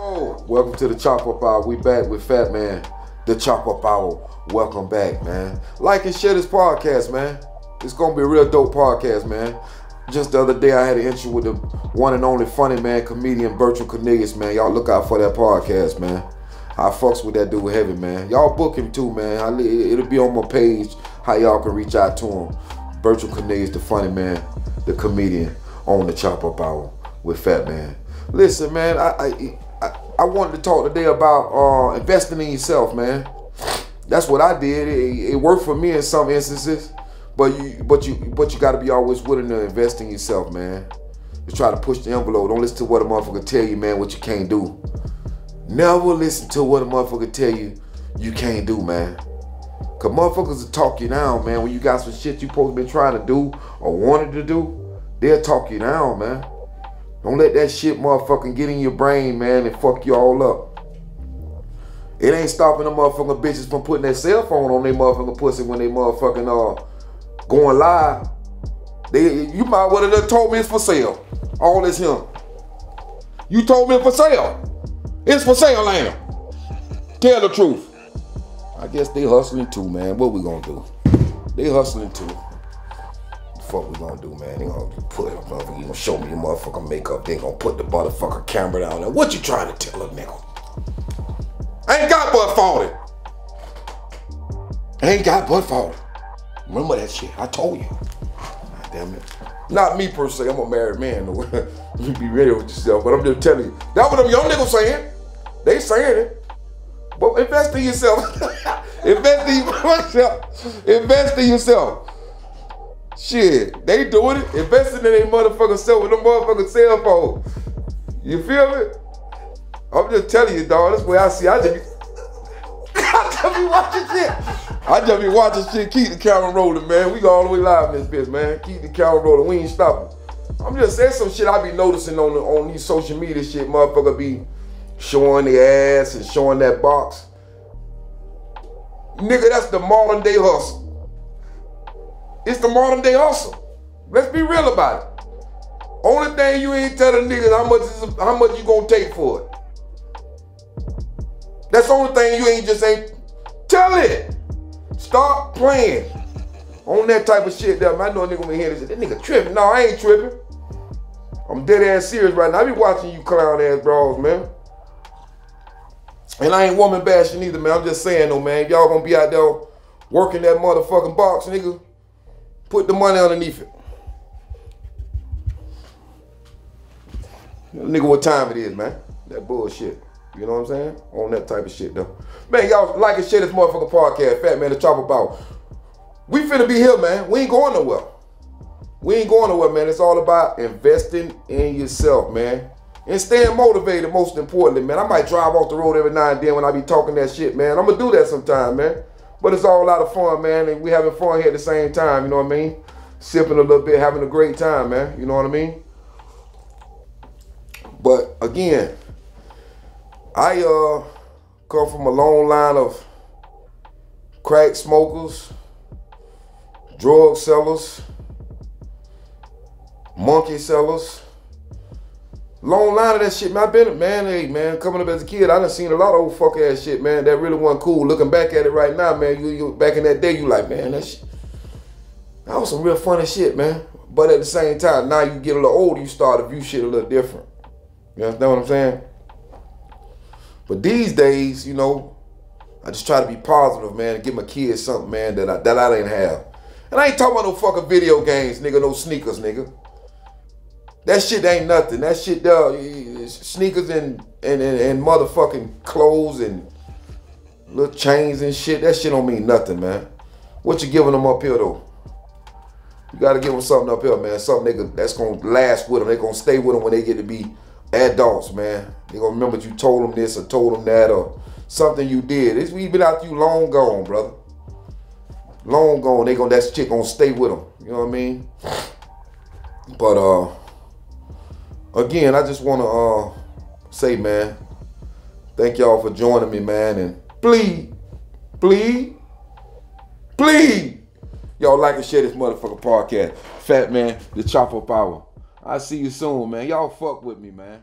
Oh, welcome to the Chop Up Hour. We back with Fat Man, the Chop Up Hour. Welcome back, man. Like and share this podcast, man. It's gonna be a real dope podcast, man. Just the other day, I had an interview with the one and only funny man, comedian Bertram Cornelius, man. Y'all look out for that podcast, man. I fucks with that dude heavy, man. Y'all book him too, man. I, it'll be on my page how y'all can reach out to him. Bertram Cornelius, the funny man, the comedian on the Chop Up Hour with Fat Man. Listen, man, I I, I, wanted to talk today about uh, investing in yourself, man. That's what I did. It, it worked for me in some instances. But you, but you, but you got to be always willing to invest in yourself, man. To try to push the envelope. Don't listen to what a motherfucker tell you, man. What you can't do. Never listen to what a motherfucker tell you you can't do, man. Cause motherfuckers will talk you down, man. When you got some shit you supposed to be trying to do or wanted to do, they'll talk you down, man. Don't let that shit motherfucking get in your brain, man, and fuck you all up. It ain't stopping the motherfucking bitches from putting their cell phone on their motherfucking pussy when they motherfucking uh going live. They, you might well have told me it's for sale. All this him. You told me it's for sale. It's for sale, ain't? Tell the truth. I guess they hustling too, man. What we gonna do? They hustling too. Fuck we gonna do, man? They gonna put it motherfucker. You gonna show me your motherfucking makeup. They gonna put the motherfucker camera down there. What you trying to tell a nigga? I ain't got but 40. I ain't got but 40. Remember that shit. I told you. God damn it. Not me per se. I'm a married man. you be ready with yourself. But I'm just telling you. That's what them young niggas saying. They saying it. But invest in yourself. invest in yourself. invest in yourself. Shit. They doing it. Investing in their motherfucking self with them motherfucking cell phone. You feel me? I'm just telling you, dog. That's way I see. I just be, I just be watching shit. I just be watching shit. Keep the camera rolling, man. We go all the way live in this bitch, man. Keep the camera rolling. We ain't stopping. I'm just saying some shit I be noticing on the, on these social media shit. Motherfucker be showing the ass and showing that box. Nigga, that's the modern day hustle. It's the modern day hustle. Let's be real about it. Only thing you ain't telling niggas how much is how much you gonna take for it. That's the only thing you ain't just ain't tell it. Start playing on that type of shit. That I know a nigga gonna hear this. That nigga tripping. No, I ain't tripping. I'm dead ass serious right now. I be watching you clown ass brawls, man. And I ain't woman bashing either, man. I'm just saying though, man. If y'all gonna be out there working that motherfucking box, nigga, put the money underneath it. Nigga, what time it is, man? That bullshit. You know what I'm saying? On that type of shit, though. Man, y'all like and share this motherfucking podcast. Fat man to Chop Up Hour. We finna be here, man. We ain't going nowhere. We ain't going nowhere, man. It's all about investing in yourself, man. And staying motivated, most importantly, man. I might drive off the road every now and then when I be talking that shit, man. I'm gonna do that sometime, man. But it's all a lot of fun, man. And we having fun here at the same time, you know what I mean? Sipping a little bit, having a great time, man. You know what I mean? But again, I uh come from a long line of crack smokers, drug sellers, monkey sellers. Long line of that shit, man. I been man, hey man, coming up as a kid, I done seen a lot of old fuck ass shit, man. That really wasn't cool. Looking back at it right now, man, you, you back in that day, you like, man, that shit, that was some real funny shit, man. But at the same time, now you get a little older, you start to view shit a little different. You understand what I'm saying? But these days, you know, I just try to be positive, man, and give my kids something, man, that I, that I didn't have. And I ain't talking about no fucking video games, nigga, no sneakers, nigga. That shit ain't nothing. That shit, uh, sneakers and, and, and, and motherfucking clothes and little chains and shit, that shit don't mean nothing, man. What you giving them up here, though? You gotta give them something up here, man. Something they that's gonna last with them. They gonna stay with them when they get to be adults, man. They gonna remember you told them this or told them that or something you did. It's we been out you long gone, brother. Long gone. They gonna that shit gonna stay with them. You know what I mean? But uh, again, I just wanna uh say, man, thank y'all for joining me, man, and please, please, please, y'all like and share this motherfucker podcast. Fat man, the Chop Up Hour. I'll see you soon, man. Y'all fuck with me, man.